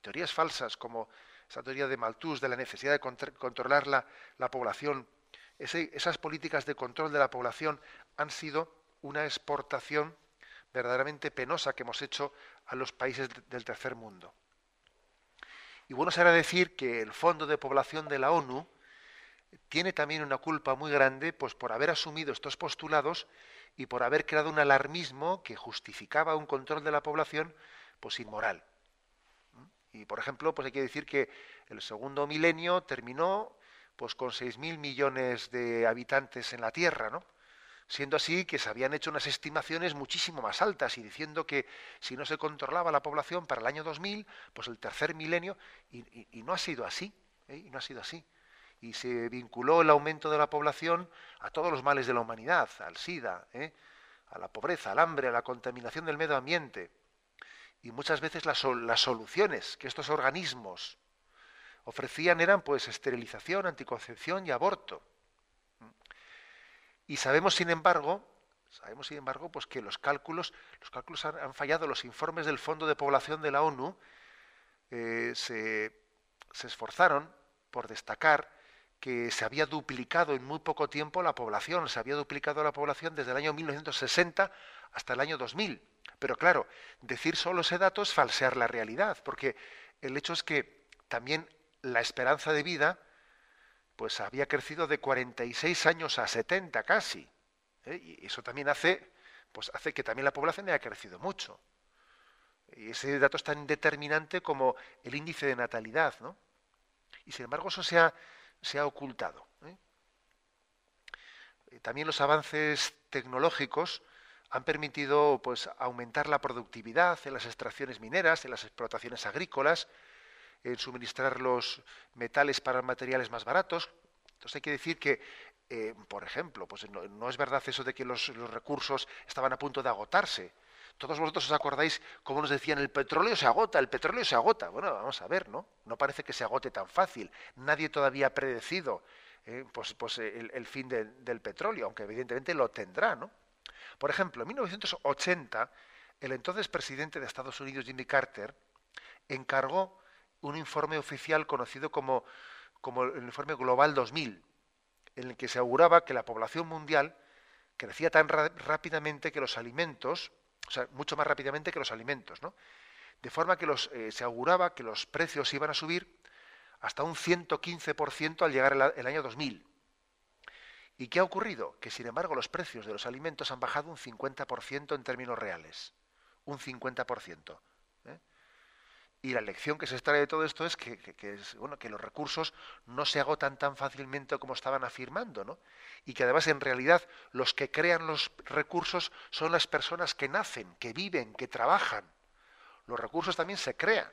teorías falsas como esa teoría de Malthus de la necesidad de controlar la, población. esas políticas de control de la población han sido una exportación verdaderamente penosa que hemos hecho a los países del tercer mundo. Y bueno será decir que el Fondo de Población de la ONU tiene también una culpa muy grande pues, por haber asumido estos postulados y por haber creado un alarmismo que justificaba un control de la población pues, inmoral. Y, por ejemplo, pues hay que decir que el segundo milenio terminó pues, con 6.000 millones de habitantes en la Tierra, ¿no? siendo así que se habían hecho unas estimaciones muchísimo más altas y diciendo que si no se controlaba la población para el año 2000, pues el tercer milenio, y, no ha sido así, ¿eh? y no ha sido así. Y se vinculó el aumento de la población a todos los males de la humanidad, al SIDA, ¿eh? a la pobreza, al hambre, a la contaminación del medio ambiente. Y muchas veces las, soluciones que estos organismos ofrecían eran pues esterilización, anticoncepción y aborto. Y sabemos, sin embargo, sabemos, sin embargo, pues que los cálculos, los cálculos han, fallado. Los informes del Fondo de Población de la ONU eh, se, esforzaron por destacar que se había duplicado en muy poco tiempo la población, se había duplicado la población desde el año 1960 hasta el año 2000. Pero claro, decir solo ese dato es falsear la realidad, porque el hecho es que también la esperanza de vida pues había crecido de 46 años a 70 casi. ¿eh? Y eso también hace, pues hace que también la población haya crecido mucho. Y ese dato es tan determinante como el índice de natalidad, ¿no? Y sin embargo eso se ha, se ha ocultado. ¿eh? También los avances tecnológicos han permitido pues, aumentar la productividad en las extracciones mineras, en las explotaciones agrícolas, en suministrar los metales para materiales más baratos. Entonces hay que decir que eh, por ejemplo, pues no, es verdad eso de que los, recursos estaban a punto de agotarse. Todos vosotros os acordáis cómo nos decían, el petróleo se agota, el petróleo se agota. Bueno, vamos a ver, ¿no? No parece que se agote tan fácil. Nadie todavía ha predecido eh, pues, pues el, fin del petróleo, aunque evidentemente lo tendrá, ¿no? Por ejemplo, en 1980, el entonces presidente de Estados Unidos, Jimmy Carter, encargó un informe oficial conocido como, el informe Global 2000, en el que se auguraba que la población mundial crecía tan rápidamente que los alimentos, o sea, mucho más rápidamente que los alimentos, ¿no? De forma que eh, se auguraba que los precios iban a subir hasta un 115% al llegar el, el año 2000. ¿Y qué ha ocurrido? Que sin embargo los precios de los alimentos han bajado un 50% en términos reales. Un 50%. Y la lección que se extrae de todo esto es que, bueno, que los recursos no se agotan tan fácilmente como estaban afirmando, ¿no? Y que además en realidad los que crean los recursos son las personas que nacen, que viven, que trabajan. Los recursos también se crean.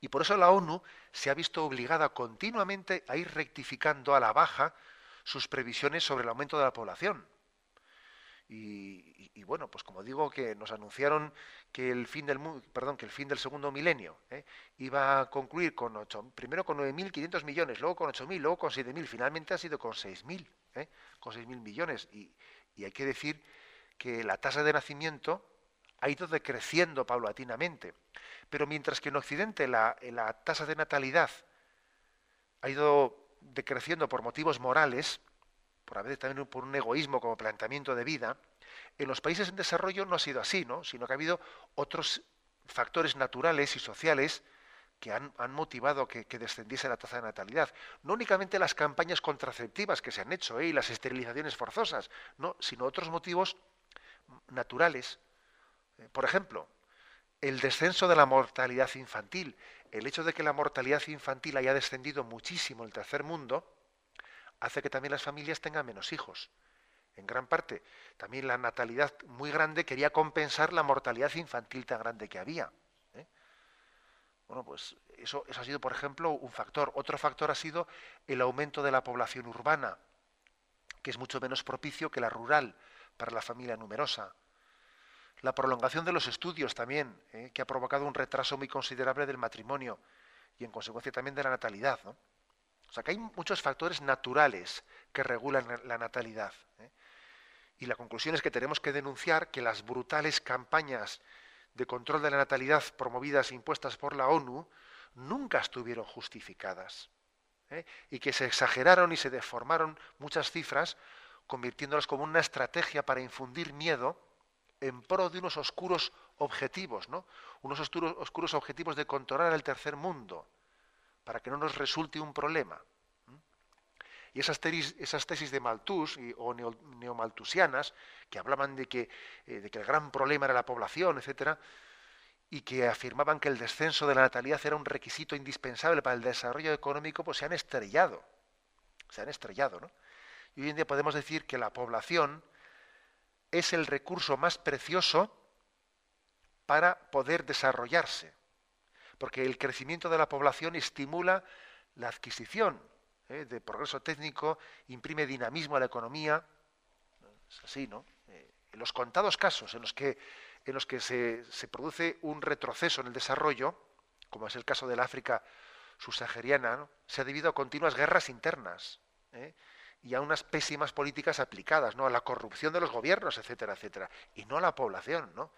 Y por eso la ONU se ha visto obligada continuamente a ir rectificando a la baja sus previsiones sobre el aumento de la población. Y, bueno, pues como digo, que nos anunciaron que el fin del segundo milenio ¿eh? iba a concluir con ocho, primero con 9.500 millones, luego con 8.000, luego con 7.000, finalmente ha sido con 6.000, ¿eh? con 6.000 millones. Y, hay que decir que la tasa de nacimiento ha ido decreciendo paulatinamente. Pero mientras que en Occidente la, la tasa de natalidad ha ido decreciendo por motivos morales, por a veces también por un egoísmo como planteamiento de vida, en los países en desarrollo no ha sido así, ¿no? sino que ha habido otros factores naturales y sociales que han, motivado que, descendiese la tasa de natalidad. No únicamente las campañas contraceptivas que se han hecho ¿eh? y las esterilizaciones forzosas, no, sino otros motivos naturales. Eh, por ejemplo, el descenso de la mortalidad infantil. El hecho de que la mortalidad infantil haya descendido muchísimo en el tercer mundo, hace que también las familias tengan menos hijos. En gran parte, también la natalidad muy grande quería compensar la mortalidad infantil tan grande que había. ¿eh? Bueno, pues eso, eso ha sido, por ejemplo, un factor. Otro factor ha sido el aumento de la población urbana, que es mucho menos propicio que la rural para la familia numerosa. La prolongación de los estudios también, ¿eh? que ha provocado un retraso muy considerable del matrimonio y en consecuencia también de la natalidad. O sea que hay muchos factores naturales que regulan la natalidad. ¿eh? Y la conclusión es que tenemos que denunciar que las brutales campañas de control de la natalidad promovidas e impuestas por la ONU nunca estuvieron justificadas. ¿eh? Y que se exageraron y se deformaron muchas cifras, convirtiéndolas como una estrategia para infundir miedo en pro de unos oscuros objetivos, ¿no? Unos oscuros, objetivos de controlar el tercer mundo para que no nos resulte un problema. Y esas tesis, de Malthus o neomaltusianas, que hablaban de que, eh, de que el gran problema era la población, etcétera, y que afirmaban que el descenso de la natalidad era un requisito indispensable para el desarrollo económico, pues se han estrellado. Se han estrellado, ¿no? Y hoy en día podemos decir que la población es el recurso más precioso para poder desarrollarse porque el crecimiento de la población estimula la adquisición ¿eh? de progreso técnico, imprime dinamismo a la economía. Es así, ¿no? Eh, en los contados casos en los que, en los que se, produce un retroceso en el desarrollo, como es el caso del África subsahariana, se ha debido a continuas guerras internas ¿eh? Y a unas pésimas políticas aplicadas, ¿no? a la corrupción de los gobiernos, etcétera, etcétera, y no a la población. ¿no?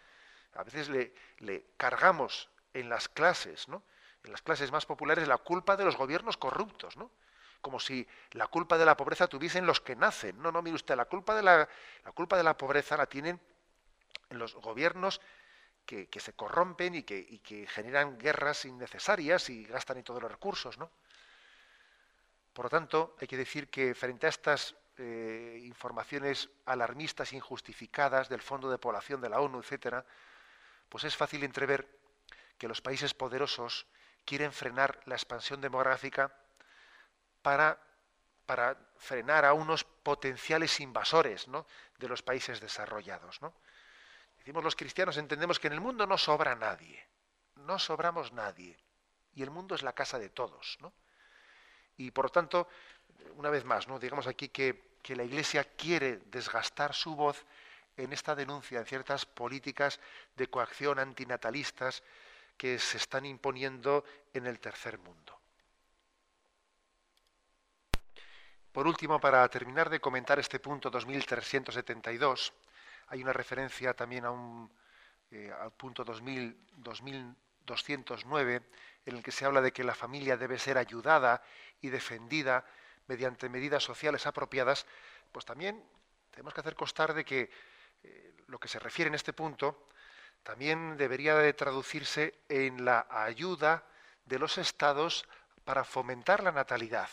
A veces le, cargamos en las clases, ¿no? En las clases más populares la culpa de los gobiernos corruptos, ¿no? Como si la culpa de la pobreza tuviesen los que nacen. No, no, mire usted, la culpa de la, la culpa de la pobreza la tienen los gobiernos que, se corrompen y que, y que, generan guerras innecesarias y gastan en todos los recursos, ¿no? Por lo tanto, hay que decir que frente a estas eh, informaciones alarmistas, injustificadas del Fondo de Población de la ONU, etcétera, pues es fácil entrever que los países poderosos quieren frenar la expansión demográfica para, para frenar a unos potenciales invasores ¿no? de los países desarrollados. Decimos los cristianos, entendemos que en el mundo no sobra nadie, no sobramos nadie, y el mundo es la casa de todos. ¿no? Y por lo tanto, una vez más, digamos aquí que, que la Iglesia quiere desgastar su voz en esta denuncia de ciertas políticas de coacción antinatalistas que se están imponiendo en el tercer mundo. Por último, para terminar de comentar este punto 2372, hay una referencia también a un, eh, al punto 2000, 2209, en el que se habla de que la familia debe ser ayudada y defendida mediante medidas sociales apropiadas, pues también tenemos que hacer constar de que eh, lo que se refiere en este punto también debería de traducirse en la ayuda de los estados para fomentar la natalidad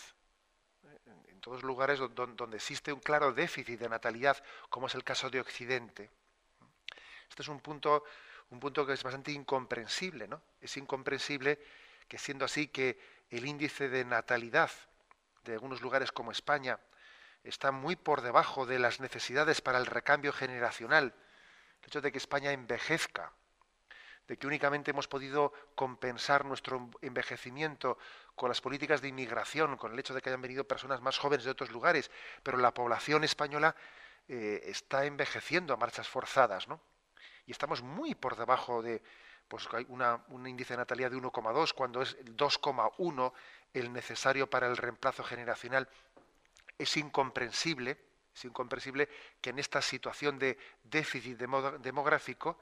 en todos lugares donde existe un claro déficit de natalidad, como es el caso de Occidente. Este es un punto, un punto que es bastante incomprensible, ¿no? Es incomprensible que siendo así que el índice de natalidad de algunos lugares como España está muy por debajo de las necesidades para el recambio generacional, el hecho de que España envejezca, de que únicamente hemos podido compensar nuestro envejecimiento con las políticas de inmigración, con el hecho de que hayan venido personas más jóvenes de otros lugares, pero la población española eh, está envejeciendo a marchas forzadas, ¿no? Y estamos muy por debajo de pues, una, un índice de natalidad de 1,2, cuando es 2,1 el necesario para el reemplazo generacional. Es incomprensible, es incomprensible que en esta situación de déficit demográfico,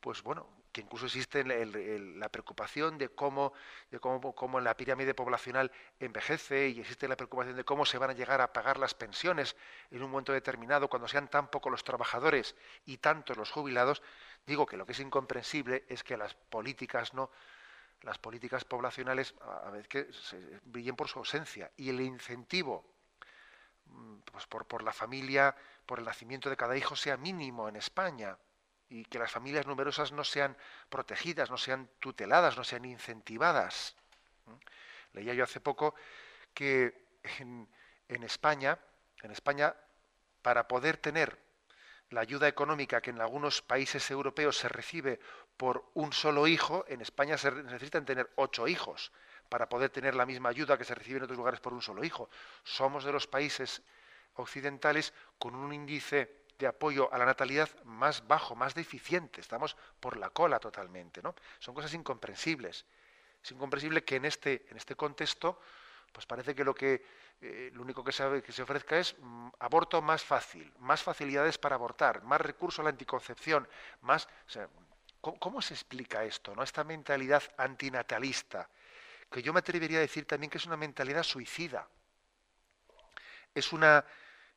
pues bueno, que incluso existe la preocupación de cómo, de cómo, cómo, la pirámide poblacional envejece y existe la preocupación de cómo se van a llegar a pagar las pensiones en un momento determinado cuando sean tan pocos los trabajadores y tantos los jubilados, digo que lo que es incomprensible es que las políticas no las políticas poblacionales a veces brillen por su ausencia y el incentivo mm, pues por, por la familia, por el nacimiento de cada hijo sea mínimo en España y que las familias numerosas no sean protegidas, no sean tuteladas, no sean incentivadas. Leía yo hace poco que en, España, en España, para poder tener la ayuda económica que en algunos países europeos se recibe por un solo hijo, en España se necesitan tener ocho hijos para poder tener la misma ayuda que se recibe en otros lugares por un solo hijo. Somos de los países occidentales con un índice de apoyo a la natalidad más bajo, más deficiente. Estamos por la cola totalmente, ¿no? Son cosas incomprensibles. Es incomprensible que en este, en este contexto, pues parece que lo que eh, lo único que se, que ofrezca es mm, aborto más fácil, más facilidades para abortar, más recurso a la anticoncepción, más. ¿cómo, se explica esto? ¿no? Esta mentalidad antinatalista, que yo me atrevería a decir también que es una mentalidad suicida. Es una.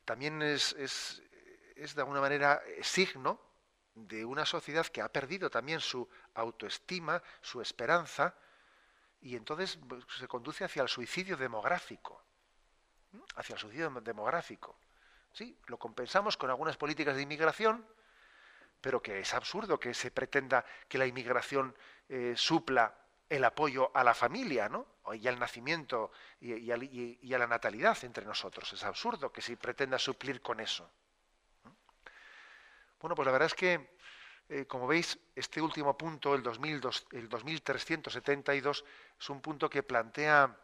También es, es de alguna manera signo de una sociedad que ha perdido también su autoestima, su esperanza, y entonces pues, se conduce hacia el suicidio demográfico, hacia el suicidio demográfico. Sí, lo compensamos con algunas políticas de inmigración, pero que es absurdo que se pretenda que la inmigración eh, supla el apoyo a la familia, ¿no? y al nacimiento y, a la natalidad entre nosotros. Es absurdo que se pretenda suplir con eso. Bueno, pues la verdad es que, eh, como veis, este último punto, el, 2002, el 2372, es un punto que plantea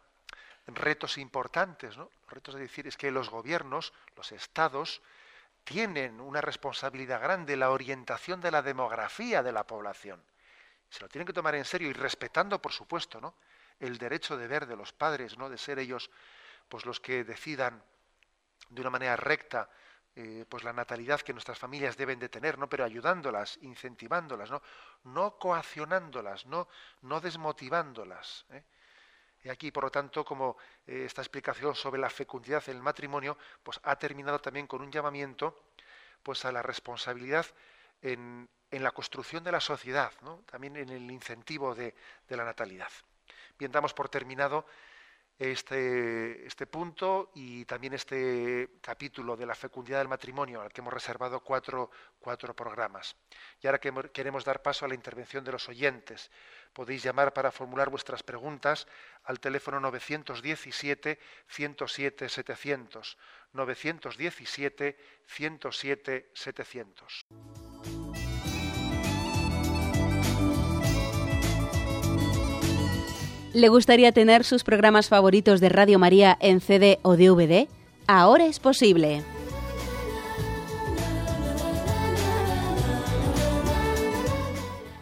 retos importantes. ¿no? Los retos de decir es que los gobiernos, los estados, tienen una responsabilidad grande la orientación de la demografía de la población. Se lo tienen que tomar en serio y respetando, por supuesto, ¿no? el derecho de ver de los padres, ¿no? de ser ellos pues los que decidan de una manera recta eh, pues la natalidad que nuestras familias deben de tener, ¿no? Pero ayudándolas, incentivándolas, ¿no? No coaccionándolas, no, no desmotivándolas. ¿eh? Y aquí, por lo tanto, como eh, esta explicación sobre la fecundidad en el matrimonio, pues ha terminado también con un llamamiento pues a la responsabilidad en, la construcción de la sociedad, ¿no? también en el incentivo de, de la natalidad. Bien, damos por terminado este, este punto y también este capítulo de la fecundidad del matrimonio, al que hemos reservado cuatro, cuatro programas. Y ahora que queremos dar paso a la intervención de los oyentes. Podéis llamar para formular vuestras preguntas al teléfono 917-107-700. 917-107-700. ¿Le gustaría tener sus programas favoritos de Radio María en CD o DVD? Ahora es posible.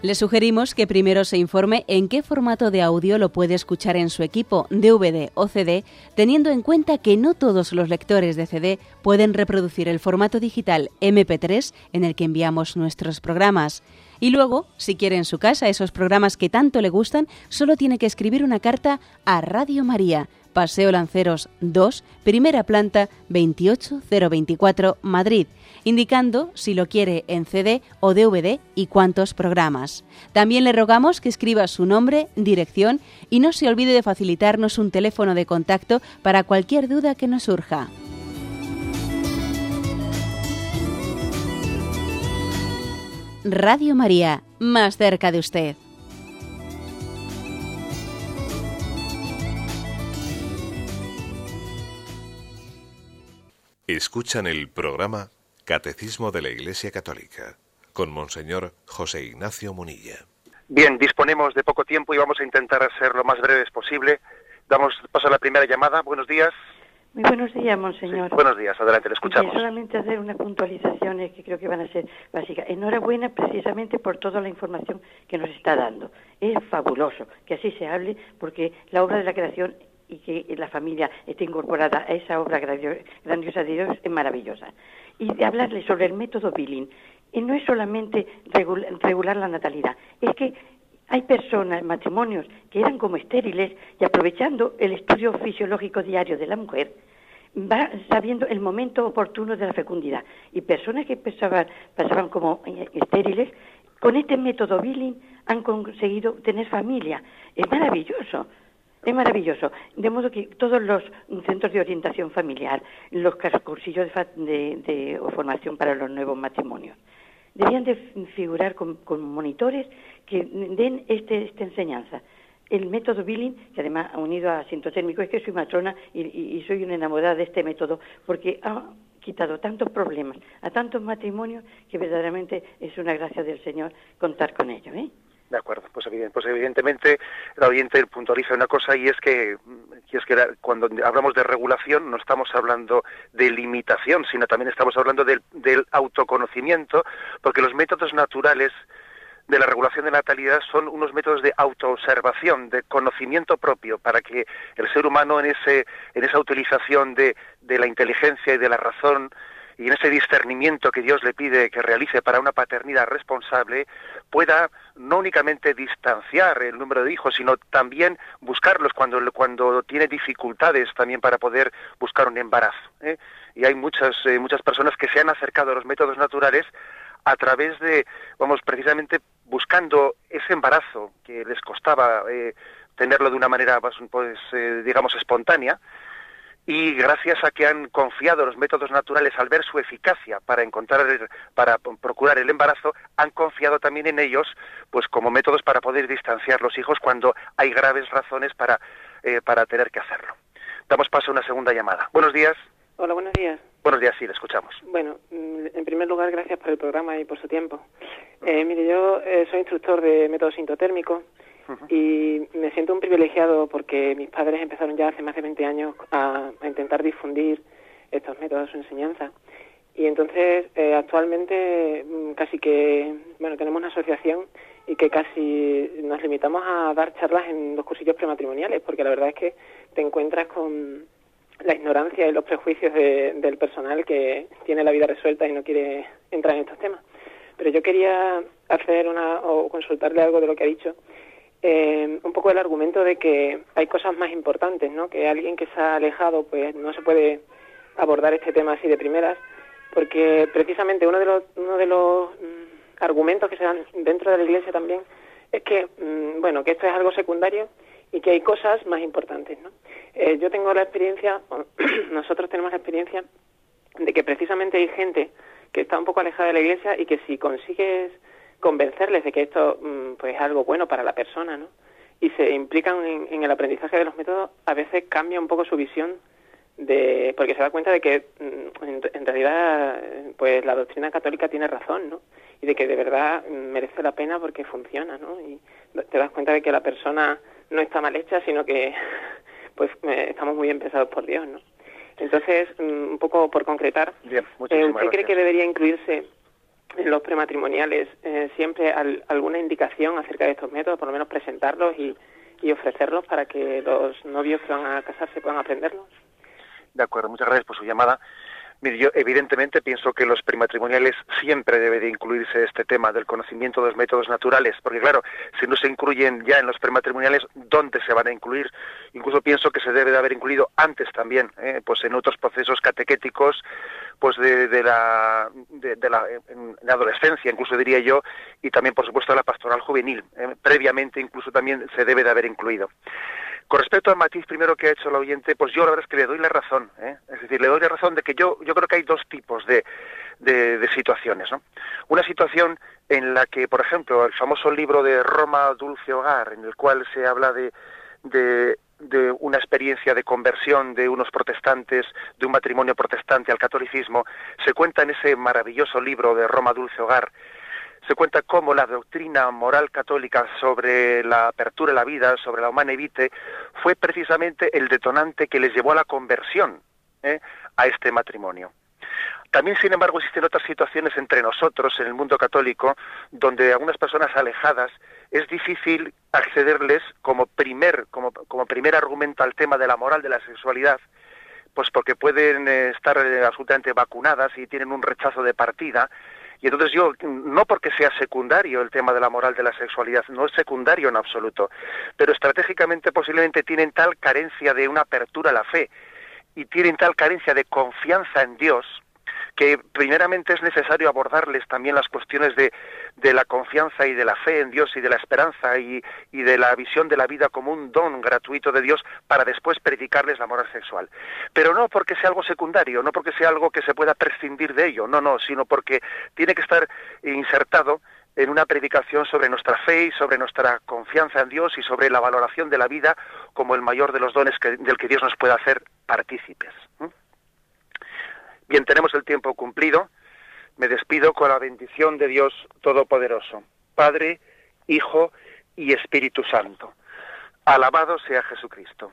Le sugerimos que primero se informe en qué formato de audio lo puede escuchar en su equipo, DVD o CD, teniendo en cuenta que no todos los lectores de CD pueden reproducir el formato digital MP3 en el que enviamos nuestros programas. Y luego, si quiere en su casa esos programas que tanto le gustan, solo tiene que escribir una carta a Radio María, Paseo Lanceros 2, primera planta 28024, Madrid indicando si lo quiere en CD o DVD y cuántos programas. También le rogamos que escriba su nombre, dirección y no se olvide de facilitarnos un teléfono de contacto para cualquier duda que nos surja. Radio María, más cerca de usted. Escuchan el programa Catecismo de la Iglesia Católica, con Monseñor José Ignacio Munilla. Bien, disponemos de poco tiempo y vamos a intentar ser lo más breves posible. Damos paso a la primera llamada. Buenos días. Muy buenos días, monseñor. buenos días, adelante, le escuchamos. solamente hacer unas puntualizaciones que creo que van a ser básicas. Enhorabuena precisamente por toda la información que nos está dando. Es fabuloso que así se hable porque la obra de la creación y que la familia esté incorporada a esa obra grandiosa de Dios es maravillosa y de hablarle sobre el método Billing. Y no es solamente regular la natalidad, es que hay personas, matrimonios, que eran como estériles y aprovechando el estudio fisiológico diario de la mujer, va sabiendo el momento oportuno de la fecundidad. Y personas que pasaban, como eh, estériles, con este método Billing han conseguido tener familia. Es maravilloso. Es maravilloso. De modo que todos los centros de orientación familiar, los cursillos de, de, formación para los nuevos matrimonios, debían de figurar con, monitores que den este, esta enseñanza. El método Billing, que además ha unido a sintotérmico, es que soy matrona y, soy una enamorada de este método, porque ha quitado tantos problemas a tantos matrimonios que verdaderamente es una gracia del Señor contar con ello. ¿eh? De acuerdo, pues, pues evidentemente la oyente puntualiza una cosa y es que, y es que cuando hablamos de regulación no estamos hablando de limitación, sino también estamos hablando del, del autoconocimiento, porque los métodos naturales de la regulación de natalidad son unos métodos de autoobservación, de conocimiento propio, para que el ser humano en, ese, en esa utilización de, de la inteligencia y de la razón y en ese discernimiento que Dios le pide que realice para una paternidad responsable, pueda no únicamente distanciar el número de hijos, sino también buscarlos cuando, cuando tiene dificultades también para poder buscar un embarazo. ¿eh? Y hay muchas, eh, muchas personas que se han acercado a los métodos naturales a través de, vamos, precisamente buscando ese embarazo que les costaba eh, tenerlo de una manera, pues, pues digamos, espontánea, y gracias a que han confiado en los métodos naturales al ver su eficacia para encontrar para procurar el embarazo han confiado también en ellos pues como métodos para poder distanciar los hijos cuando hay graves razones para eh, para tener que hacerlo. Damos paso a una segunda llamada. Buenos días. Hola buenos días. Buenos días sí le escuchamos. Bueno mm, en primer lugar gracias por el programa y por su tiempo. Eh, mire yo eh, soy instructor de método sintotérmico y me siento un privilegiado porque mis padres empezaron ya hace más de 20 años a, intentar difundir estos métodos de enseñanza. Y entonces eh, actualmente mm, casi que, bueno, tenemos una asociación y que casi nos limitamos a dar charlas en los cursillos prematrimoniales, porque la verdad es que te encuentras con la ignorancia y los prejuicios del personal que tiene la vida resuelta y no quiere entrar en estos temas. Pero yo quería hacer una o consultarle algo de lo que ha dicho eh, un poco el argumento de que hay cosas más importantes, ¿no? Que alguien que se ha alejado, pues no se puede abordar este tema así de primeras, porque precisamente uno de los, uno de los mm, argumentos que se dan dentro de la Iglesia también es que, mm, bueno, que esto es algo secundario y que hay cosas más importantes, ¿no? Eh, yo tengo la experiencia, nosotros tenemos la experiencia de que precisamente hay gente que está un poco alejada de la Iglesia y que si consigues convencerles de que esto mm, pues es algo bueno para la persona, ¿no? Y se implican en, el aprendizaje de los métodos, a veces cambia un poco su visión de porque se da cuenta de que mm, en, realidad pues la doctrina católica tiene razón, ¿no? Y de que de verdad merece la pena porque funciona, ¿no? Y te das cuenta de que la persona no está mal hecha, sino que pues eh, estamos muy bien pensados por Dios, ¿no? Entonces, mm, un poco por concretar, Bien, eh, ¿usted cree que debería incluirse en los prematrimoniales eh, siempre alguna indicación acerca de estos métodos, por lo menos presentarlos y, y ofrecerlos para que los novios que van a casarse puedan aprenderlos? De acuerdo, muchas gracias por su llamada. Mire, yo evidentemente pienso que los prematrimoniales siempre debe de incluirse este tema del conocimiento de los métodos naturales, porque claro, si no se incluyen ya en los prematrimoniales, ¿dónde se van a incluir? Incluso pienso que se debe de haber incluido antes también, ¿eh? pues en otros procesos catequéticos, pues de, la, de, la, adolescencia, incluso diría yo, y también por supuesto la pastoral juvenil. ¿eh? Previamente incluso también se debe de haber incluido. Con respecto al matiz primero que ha hecho el oyente, pues yo la verdad es que le doy la razón, ¿eh? es decir, le doy la razón de que yo, yo creo que hay dos tipos de, de, situaciones. ¿no? Una situación en la que, por ejemplo, el famoso libro de Roma Dulce Hogar, en el cual se habla de, de, de una experiencia de conversión de unos protestantes, de un matrimonio protestante al catolicismo, se cuenta en ese maravilloso libro de Roma Dulce Hogar, se cuenta cómo la doctrina moral católica sobre la apertura de la vida, sobre la humana evite, fue precisamente el detonante que les llevó a la conversión ¿eh? a este matrimonio. También, sin embargo, existen otras situaciones entre nosotros en el mundo católico donde a algunas personas alejadas es difícil accederles como primer, como, como primer argumento al tema de la moral de la sexualidad, pues porque pueden eh, estar eh, absolutamente vacunadas y tienen un rechazo de partida y entonces yo, no porque sea secundario el tema de la moral de la sexualidad, no es secundario en absoluto, pero estratégicamente posiblemente tienen tal carencia de una apertura a la fe y tienen tal carencia de confianza en Dios, que primeramente es necesario abordarles también las cuestiones de, de la confianza y de la fe en Dios y de la esperanza y, y, de la visión de la vida como un don gratuito de Dios para después predicarles la moral sexual. Pero no porque sea algo secundario, no porque sea algo que se pueda prescindir de ello, no, no, sino porque tiene que estar insertado en una predicación sobre nuestra fe y sobre nuestra confianza en Dios y sobre la valoración de la vida como el mayor de los dones del que Dios nos puede hacer partícipes. Bien, tenemos el tiempo cumplido. Me despido con la bendición de Dios Todopoderoso, Padre, Hijo y Espíritu Santo. Alabado sea Jesucristo.